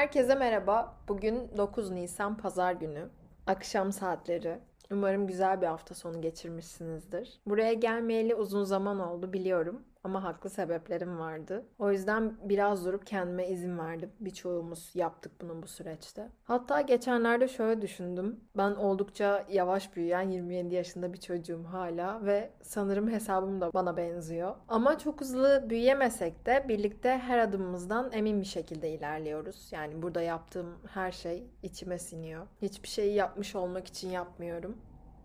Herkese merhaba. Bugün 9 Nisan Pazar günü. Akşam saatleri. Umarım güzel bir hafta sonu geçirmişsinizdir. Buraya gelmeyeli uzun zaman oldu biliyorum ama haklı sebeplerim vardı. O yüzden biraz durup kendime izin verdim. Birçoğumuz yaptık bunu bu süreçte. Hatta geçenlerde şöyle düşündüm. Ben oldukça yavaş büyüyen 27 yaşında bir çocuğum hala ve sanırım hesabım da bana benziyor. Ama çok hızlı büyüyemesek de birlikte her adımımızdan emin bir şekilde ilerliyoruz. Yani burada yaptığım her şey içime siniyor. Hiçbir şeyi yapmış olmak için yapmıyorum.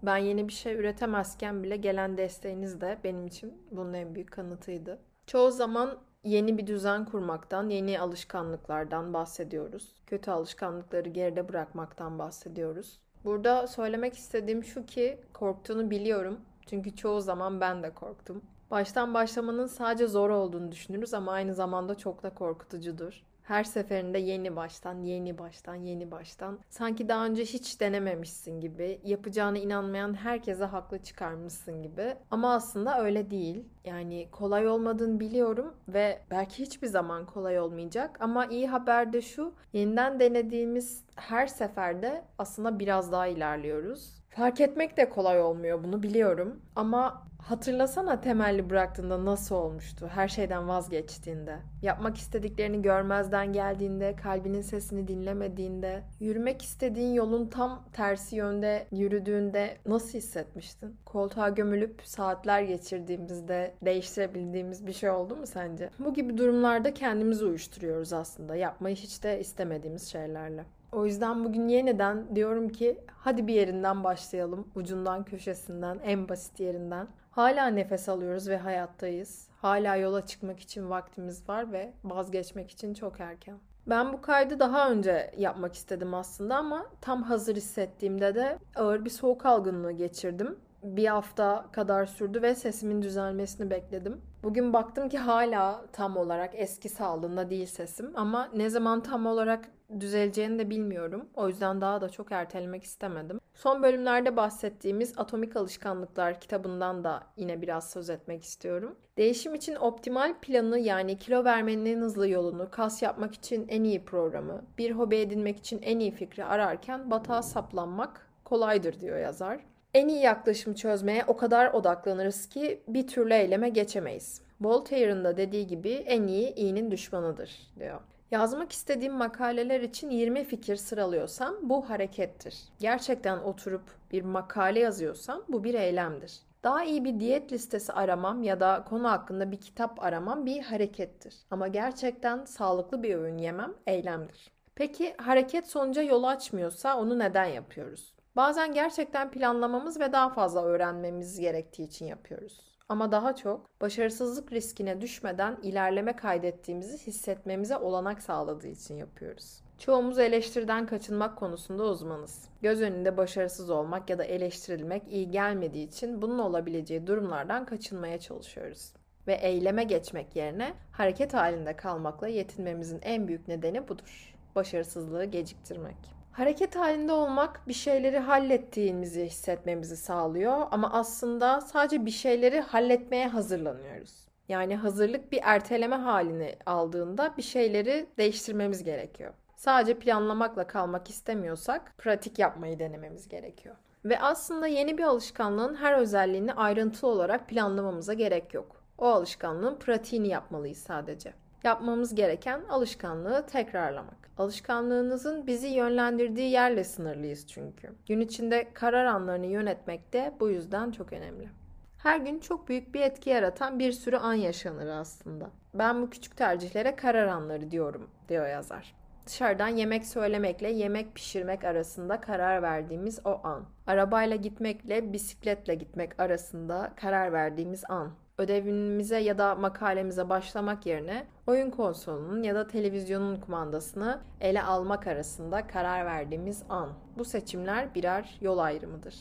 Ben yeni bir şey üretemezken bile gelen desteğiniz de benim için bunun en büyük kanıtıydı. Çoğu zaman yeni bir düzen kurmaktan, yeni alışkanlıklardan bahsediyoruz. Kötü alışkanlıkları geride bırakmaktan bahsediyoruz. Burada söylemek istediğim şu ki korktuğunu biliyorum. Çünkü çoğu zaman ben de korktum. Baştan başlamanın sadece zor olduğunu düşünürüz ama aynı zamanda çok da korkutucudur. Her seferinde yeni baştan, yeni baştan, yeni baştan. Sanki daha önce hiç denememişsin gibi, yapacağına inanmayan herkese haklı çıkarmışsın gibi. Ama aslında öyle değil. Yani kolay olmadığını biliyorum ve belki hiçbir zaman kolay olmayacak. Ama iyi haber de şu, yeniden denediğimiz her seferde aslında biraz daha ilerliyoruz. Fark etmek de kolay olmuyor bunu biliyorum. Ama hatırlasana temelli bıraktığında nasıl olmuştu? Her şeyden vazgeçtiğinde. Yapmak istediklerini görmezden geldiğinde, kalbinin sesini dinlemediğinde, yürümek istediğin yolun tam tersi yönde yürüdüğünde nasıl hissetmiştin? Koltuğa gömülüp saatler geçirdiğimizde değiştirebildiğimiz bir şey oldu mu sence? Bu gibi durumlarda kendimizi uyuşturuyoruz aslında. Yapmayı hiç de istemediğimiz şeylerle. O yüzden bugün yeniden diyorum ki hadi bir yerinden başlayalım. Ucundan, köşesinden, en basit yerinden. Hala nefes alıyoruz ve hayattayız. Hala yola çıkmak için vaktimiz var ve vazgeçmek için çok erken. Ben bu kaydı daha önce yapmak istedim aslında ama tam hazır hissettiğimde de ağır bir soğuk algınlığı geçirdim bir hafta kadar sürdü ve sesimin düzelmesini bekledim. Bugün baktım ki hala tam olarak eski sağlığında değil sesim ama ne zaman tam olarak düzeleceğini de bilmiyorum. O yüzden daha da çok ertelemek istemedim. Son bölümlerde bahsettiğimiz Atomik Alışkanlıklar kitabından da yine biraz söz etmek istiyorum. Değişim için optimal planı yani kilo vermenin en hızlı yolunu, kas yapmak için en iyi programı, bir hobi edinmek için en iyi fikri ararken batağa saplanmak kolaydır diyor yazar. En iyi yaklaşımı çözmeye o kadar odaklanırız ki bir türlü eyleme geçemeyiz. Voltaire'ın da dediği gibi en iyi iyinin düşmanıdır diyor. Yazmak istediğim makaleler için 20 fikir sıralıyorsam bu harekettir. Gerçekten oturup bir makale yazıyorsam bu bir eylemdir. Daha iyi bir diyet listesi aramam ya da konu hakkında bir kitap aramam bir harekettir. Ama gerçekten sağlıklı bir öğün yemem eylemdir. Peki hareket sonuca yol açmıyorsa onu neden yapıyoruz? Bazen gerçekten planlamamız ve daha fazla öğrenmemiz gerektiği için yapıyoruz. Ama daha çok başarısızlık riskine düşmeden ilerleme kaydettiğimizi hissetmemize olanak sağladığı için yapıyoruz. Çoğumuz eleştiriden kaçınmak konusunda uzmanız. Göz önünde başarısız olmak ya da eleştirilmek iyi gelmediği için bunun olabileceği durumlardan kaçınmaya çalışıyoruz. Ve eyleme geçmek yerine hareket halinde kalmakla yetinmemizin en büyük nedeni budur. Başarısızlığı geciktirmek. Hareket halinde olmak bir şeyleri hallettiğimizi hissetmemizi sağlıyor ama aslında sadece bir şeyleri halletmeye hazırlanıyoruz. Yani hazırlık bir erteleme halini aldığında bir şeyleri değiştirmemiz gerekiyor. Sadece planlamakla kalmak istemiyorsak pratik yapmayı denememiz gerekiyor. Ve aslında yeni bir alışkanlığın her özelliğini ayrıntılı olarak planlamamıza gerek yok. O alışkanlığın pratiğini yapmalıyız sadece. Yapmamız gereken alışkanlığı tekrarlamak. Alışkanlığınızın bizi yönlendirdiği yerle sınırlıyız çünkü. Gün içinde karar anlarını yönetmek de bu yüzden çok önemli. Her gün çok büyük bir etki yaratan bir sürü an yaşanır aslında. Ben bu küçük tercihlere karar anları diyorum, diyor yazar. Dışarıdan yemek söylemekle yemek pişirmek arasında karar verdiğimiz o an. Arabayla gitmekle bisikletle gitmek arasında karar verdiğimiz an ödevimize ya da makalemize başlamak yerine oyun konsolunun ya da televizyonun kumandasını ele almak arasında karar verdiğimiz an. Bu seçimler birer yol ayrımıdır.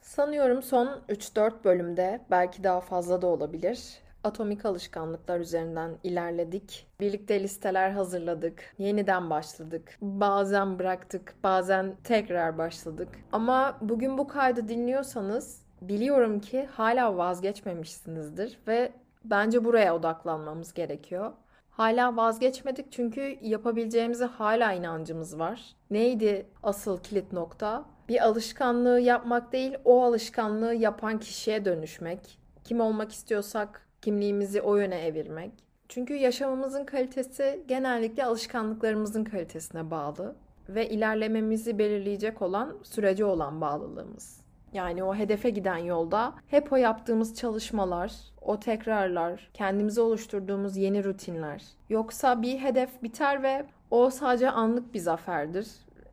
Sanıyorum son 3-4 bölümde belki daha fazla da olabilir. Atomik alışkanlıklar üzerinden ilerledik. Birlikte listeler hazırladık. Yeniden başladık. Bazen bıraktık, bazen tekrar başladık. Ama bugün bu kaydı dinliyorsanız biliyorum ki hala vazgeçmemişsinizdir ve bence buraya odaklanmamız gerekiyor. Hala vazgeçmedik çünkü yapabileceğimize hala inancımız var. Neydi asıl kilit nokta? Bir alışkanlığı yapmak değil, o alışkanlığı yapan kişiye dönüşmek. Kim olmak istiyorsak kimliğimizi o yöne evirmek. Çünkü yaşamımızın kalitesi genellikle alışkanlıklarımızın kalitesine bağlı ve ilerlememizi belirleyecek olan sürece olan bağlılığımız. Yani o hedefe giden yolda hep o yaptığımız çalışmalar, o tekrarlar, kendimize oluşturduğumuz yeni rutinler. Yoksa bir hedef biter ve o sadece anlık bir zaferdir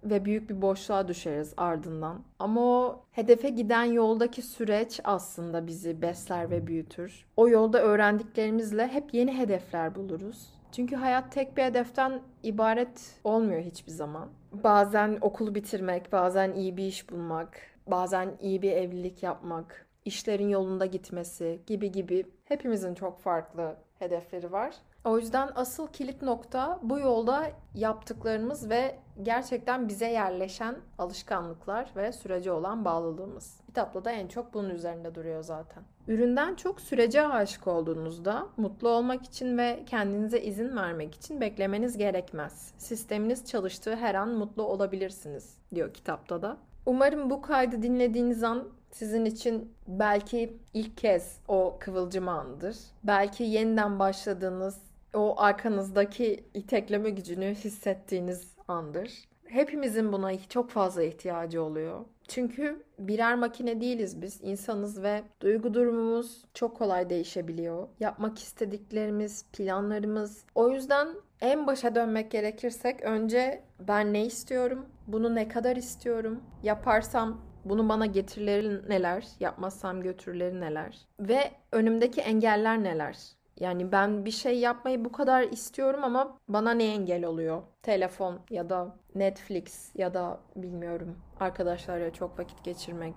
ve büyük bir boşluğa düşeriz ardından. Ama o hedefe giden yoldaki süreç aslında bizi besler ve büyütür. O yolda öğrendiklerimizle hep yeni hedefler buluruz. Çünkü hayat tek bir hedeften ibaret olmuyor hiçbir zaman. Bazen okulu bitirmek, bazen iyi bir iş bulmak, bazen iyi bir evlilik yapmak, işlerin yolunda gitmesi gibi gibi hepimizin çok farklı hedefleri var. O yüzden asıl kilit nokta bu yolda yaptıklarımız ve gerçekten bize yerleşen alışkanlıklar ve sürece olan bağlılığımız. Kitapta da en çok bunun üzerinde duruyor zaten. Üründen çok sürece aşık olduğunuzda mutlu olmak için ve kendinize izin vermek için beklemeniz gerekmez. Sisteminiz çalıştığı her an mutlu olabilirsiniz diyor kitapta da. Umarım bu kaydı dinlediğiniz an sizin için belki ilk kez o kıvılcım andır. Belki yeniden başladığınız o arkanızdaki itekleme gücünü hissettiğiniz andır. Hepimizin buna çok fazla ihtiyacı oluyor. Çünkü birer makine değiliz biz. insanız ve duygu durumumuz çok kolay değişebiliyor. Yapmak istediklerimiz, planlarımız. O yüzden en başa dönmek gerekirsek önce ben ne istiyorum? Bunu ne kadar istiyorum? Yaparsam bunu bana getirileri neler? Yapmazsam götürüleri neler? Ve önümdeki engeller neler? Yani ben bir şey yapmayı bu kadar istiyorum ama bana ne engel oluyor? Telefon ya da Netflix ya da bilmiyorum arkadaşlarla çok vakit geçirmek.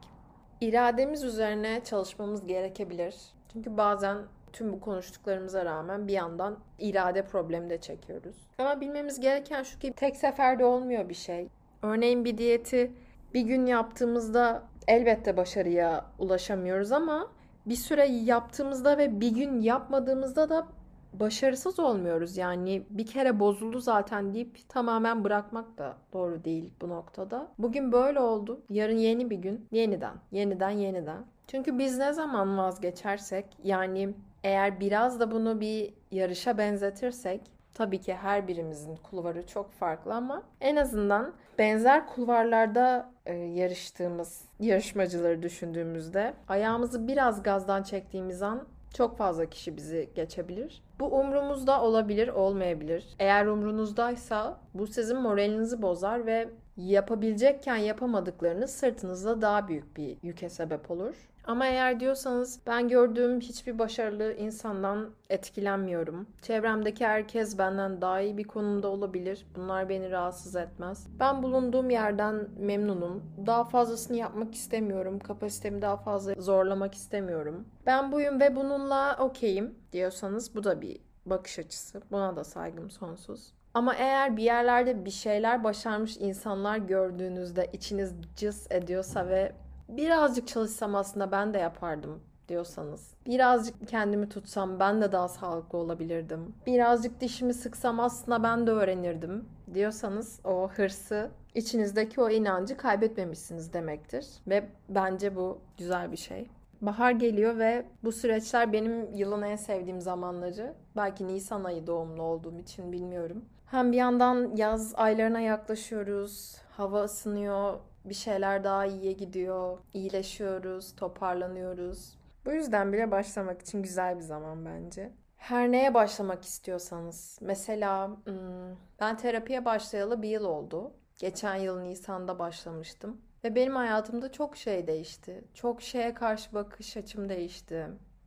İrademiz üzerine çalışmamız gerekebilir. Çünkü bazen tüm bu konuştuklarımıza rağmen bir yandan irade problemi de çekiyoruz. Ama bilmemiz gereken şu ki tek seferde olmuyor bir şey. Örneğin bir diyeti bir gün yaptığımızda elbette başarıya ulaşamıyoruz ama bir süre yaptığımızda ve bir gün yapmadığımızda da başarısız olmuyoruz. Yani bir kere bozuldu zaten deyip tamamen bırakmak da doğru değil bu noktada. Bugün böyle oldu. Yarın yeni bir gün. Yeniden, yeniden, yeniden. Çünkü biz ne zaman vazgeçersek yani eğer biraz da bunu bir yarışa benzetirsek Tabii ki her birimizin kulvarı çok farklı ama en azından benzer kulvarlarda e, yarıştığımız yarışmacıları düşündüğümüzde ayağımızı biraz gazdan çektiğimiz an çok fazla kişi bizi geçebilir. Bu umrumuzda olabilir, olmayabilir. Eğer umrunuzdaysa bu sizin moralinizi bozar ve yapabilecekken yapamadıklarınız sırtınızda daha büyük bir yüke sebep olur. Ama eğer diyorsanız ben gördüğüm hiçbir başarılı insandan etkilenmiyorum. Çevremdeki herkes benden daha iyi bir konumda olabilir. Bunlar beni rahatsız etmez. Ben bulunduğum yerden memnunum. Daha fazlasını yapmak istemiyorum. Kapasitemi daha fazla zorlamak istemiyorum. Ben buyum ve bununla okeyim diyorsanız bu da bir bakış açısı. Buna da saygım sonsuz. Ama eğer bir yerlerde bir şeyler başarmış insanlar gördüğünüzde içiniz cız ediyorsa ve birazcık çalışsam aslında ben de yapardım diyorsanız. Birazcık kendimi tutsam ben de daha sağlıklı olabilirdim. Birazcık dişimi sıksam aslında ben de öğrenirdim diyorsanız o hırsı, içinizdeki o inancı kaybetmemişsiniz demektir. Ve bence bu güzel bir şey. Bahar geliyor ve bu süreçler benim yılın en sevdiğim zamanları. Belki Nisan ayı doğumlu olduğum için bilmiyorum. Hem bir yandan yaz aylarına yaklaşıyoruz. Hava ısınıyor, bir şeyler daha iyiye gidiyor, iyileşiyoruz, toparlanıyoruz. Bu yüzden bile başlamak için güzel bir zaman bence. Her neye başlamak istiyorsanız. Mesela hmm, ben terapiye başlayalı bir yıl oldu. Geçen yıl Nisan'da başlamıştım. Ve benim hayatımda çok şey değişti. Çok şeye karşı bakış açım değişti.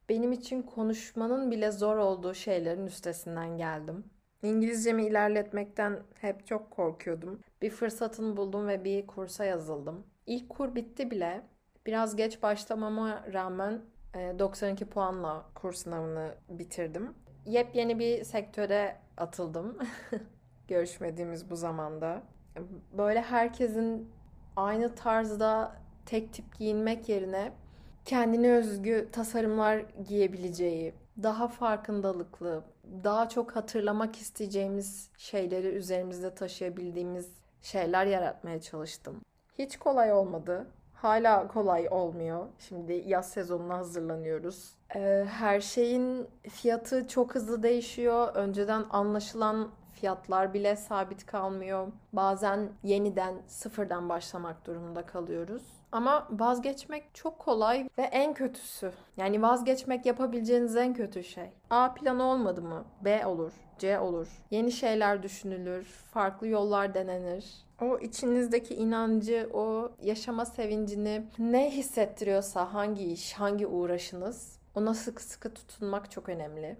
Benim için konuşmanın bile zor olduğu şeylerin üstesinden geldim. İngilizcemi ilerletmekten hep çok korkuyordum. Bir fırsatını buldum ve bir kursa yazıldım. İlk kur bitti bile. Biraz geç başlamama rağmen 92 e, puanla kurs sınavını bitirdim. Yepyeni bir sektöre atıldım. Görüşmediğimiz bu zamanda. Böyle herkesin aynı tarzda tek tip giyinmek yerine kendine özgü tasarımlar giyebileceği, daha farkındalıklı, daha çok hatırlamak isteyeceğimiz şeyleri üzerimizde taşıyabildiğimiz şeyler yaratmaya çalıştım. Hiç kolay olmadı. Hala kolay olmuyor. Şimdi yaz sezonuna hazırlanıyoruz. Ee, her şeyin fiyatı çok hızlı değişiyor. Önceden anlaşılan fiyatlar bile sabit kalmıyor. Bazen yeniden sıfırdan başlamak durumunda kalıyoruz. Ama vazgeçmek çok kolay ve en kötüsü. Yani vazgeçmek yapabileceğiniz en kötü şey. A planı olmadı mı? B olur, C olur. Yeni şeyler düşünülür, farklı yollar denenir. O içinizdeki inancı, o yaşama sevincini ne hissettiriyorsa hangi iş, hangi uğraşınız ona sıkı sıkı tutunmak çok önemli.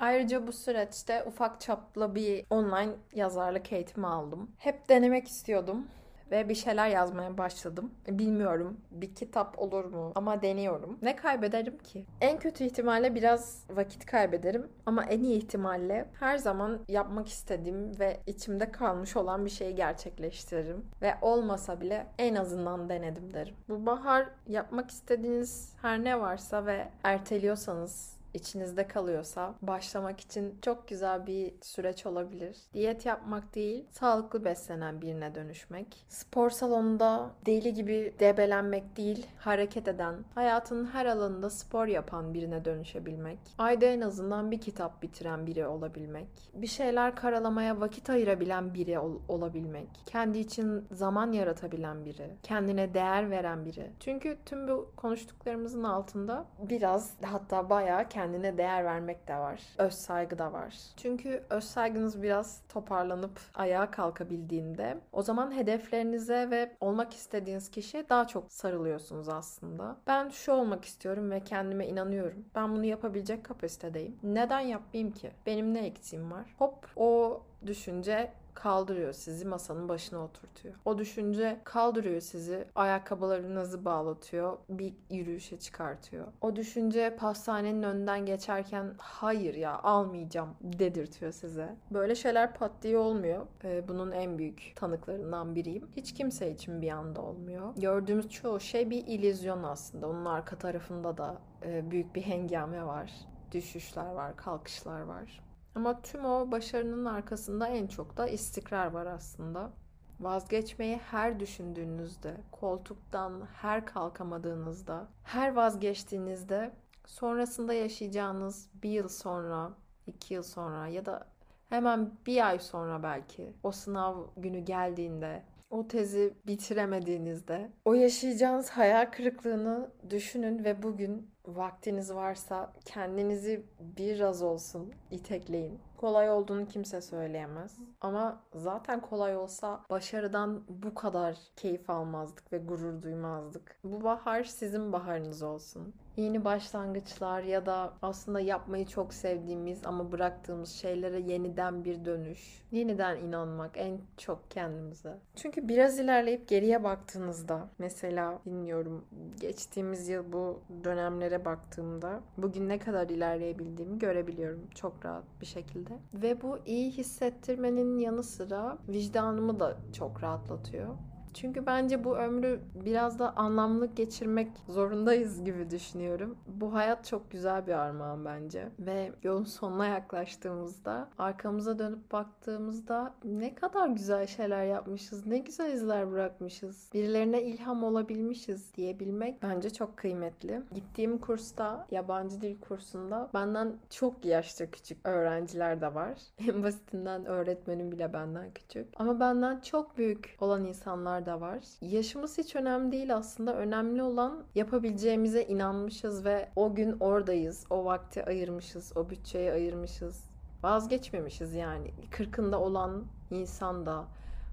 Ayrıca bu süreçte ufak çaplı bir online yazarlık eğitimi aldım. Hep denemek istiyordum ve bir şeyler yazmaya başladım. Bilmiyorum bir kitap olur mu ama deniyorum. Ne kaybederim ki? En kötü ihtimalle biraz vakit kaybederim ama en iyi ihtimalle her zaman yapmak istediğim ve içimde kalmış olan bir şeyi gerçekleştiririm. Ve olmasa bile en azından denedim derim. Bu bahar yapmak istediğiniz her ne varsa ve erteliyorsanız içinizde kalıyorsa başlamak için çok güzel bir süreç olabilir. Diyet yapmak değil, sağlıklı beslenen birine dönüşmek. Spor salonunda deli gibi debelenmek değil, hareket eden, hayatının her alanında spor yapan birine dönüşebilmek. Ayda en azından bir kitap bitiren biri olabilmek. Bir şeyler karalamaya vakit ayırabilen biri ol- olabilmek. Kendi için zaman yaratabilen biri. Kendine değer veren biri. Çünkü tüm bu konuştuklarımızın altında biraz hatta bayağı kendine değer vermek de var. Öz saygı da var. Çünkü öz saygınız biraz toparlanıp ayağa kalkabildiğinde o zaman hedeflerinize ve olmak istediğiniz kişiye daha çok sarılıyorsunuz aslında. Ben şu olmak istiyorum ve kendime inanıyorum. Ben bunu yapabilecek kapasitedeyim. Neden yapmayayım ki? Benim ne eksiğim var? Hop o düşünce kaldırıyor sizi masanın başına oturtuyor. O düşünce kaldırıyor sizi ayakkabılarınızı bağlatıyor bir yürüyüşe çıkartıyor. O düşünce pastanenin önünden geçerken hayır ya almayacağım dedirtiyor size. Böyle şeyler pat diye olmuyor. Ee, bunun en büyük tanıklarından biriyim. Hiç kimse için bir anda olmuyor. Gördüğümüz çoğu şey bir illüzyon aslında. Onun arka tarafında da e, büyük bir hengame var. Düşüşler var, kalkışlar var. Ama tüm o başarının arkasında en çok da istikrar var aslında. Vazgeçmeyi her düşündüğünüzde, koltuktan her kalkamadığınızda, her vazgeçtiğinizde sonrasında yaşayacağınız bir yıl sonra, iki yıl sonra ya da hemen bir ay sonra belki o sınav günü geldiğinde, o tezi bitiremediğinizde o yaşayacağınız hayal kırıklığını düşünün ve bugün vaktiniz varsa kendinizi biraz olsun itekleyin. Kolay olduğunu kimse söyleyemez. Ama zaten kolay olsa başarıdan bu kadar keyif almazdık ve gurur duymazdık. Bu bahar sizin baharınız olsun. Yeni başlangıçlar ya da aslında yapmayı çok sevdiğimiz ama bıraktığımız şeylere yeniden bir dönüş. Yeniden inanmak en çok kendimize. Çünkü biraz ilerleyip geriye baktığınızda mesela bilmiyorum geçtiğimiz yıl bu dönemlere baktığımda bugün ne kadar ilerleyebildiğimi görebiliyorum çok rahat bir şekilde. Ve bu iyi hissettirmenin yanı sıra vicdanımı da çok rahatlatıyor. Çünkü bence bu ömrü biraz da anlamlı geçirmek zorundayız gibi düşünüyorum. Bu hayat çok güzel bir armağan bence. Ve yolun sonuna yaklaştığımızda, arkamıza dönüp baktığımızda ne kadar güzel şeyler yapmışız, ne güzel izler bırakmışız, birilerine ilham olabilmişiz diyebilmek bence çok kıymetli. Gittiğim kursta, yabancı dil kursunda benden çok yaşta küçük öğrenciler de var. En basitinden öğretmenim bile benden küçük. Ama benden çok büyük olan insanlar da var. Yaşımız hiç önemli değil aslında. Önemli olan yapabileceğimize inanmışız ve o gün oradayız. O vakti ayırmışız. O bütçeyi ayırmışız. Vazgeçmemişiz yani. Kırkında olan insan da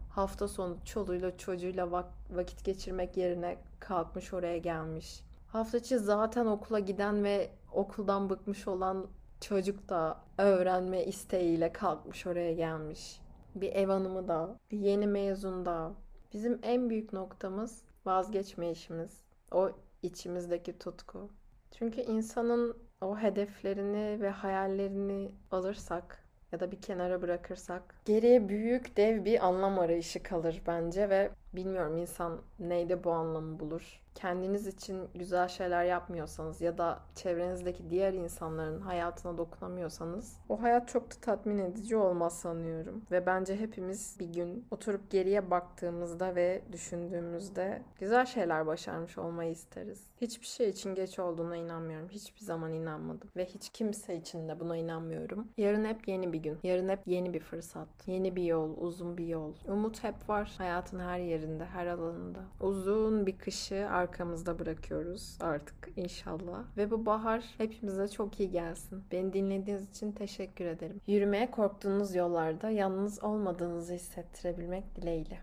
hafta sonu çoluğuyla çocuğuyla vak- vakit geçirmek yerine kalkmış oraya gelmiş. Hafta içi zaten okula giden ve okuldan bıkmış olan çocuk da öğrenme isteğiyle kalkmış oraya gelmiş. Bir ev hanımı da, bir yeni mezun da, Bizim en büyük noktamız vazgeçme işimiz. O içimizdeki tutku. Çünkü insanın o hedeflerini ve hayallerini alırsak ya da bir kenara bırakırsak geriye büyük dev bir anlam arayışı kalır bence ve Bilmiyorum insan neyde bu anlamı bulur. Kendiniz için güzel şeyler yapmıyorsanız ya da çevrenizdeki diğer insanların hayatına dokunamıyorsanız o hayat çok da tatmin edici olmaz sanıyorum. Ve bence hepimiz bir gün oturup geriye baktığımızda ve düşündüğümüzde güzel şeyler başarmış olmayı isteriz. Hiçbir şey için geç olduğuna inanmıyorum. Hiçbir zaman inanmadım. Ve hiç kimse için de buna inanmıyorum. Yarın hep yeni bir gün. Yarın hep yeni bir fırsat. Yeni bir yol, uzun bir yol. Umut hep var hayatın her yerinde, her alanında. Uzun bir kışı arkamızda bırakıyoruz artık inşallah. Ve bu bahar hepimize çok iyi gelsin. Beni dinlediğiniz için teşekkür ederim. Yürümeye korktuğunuz yollarda yalnız olmadığınızı hissettirebilmek dileğiyle.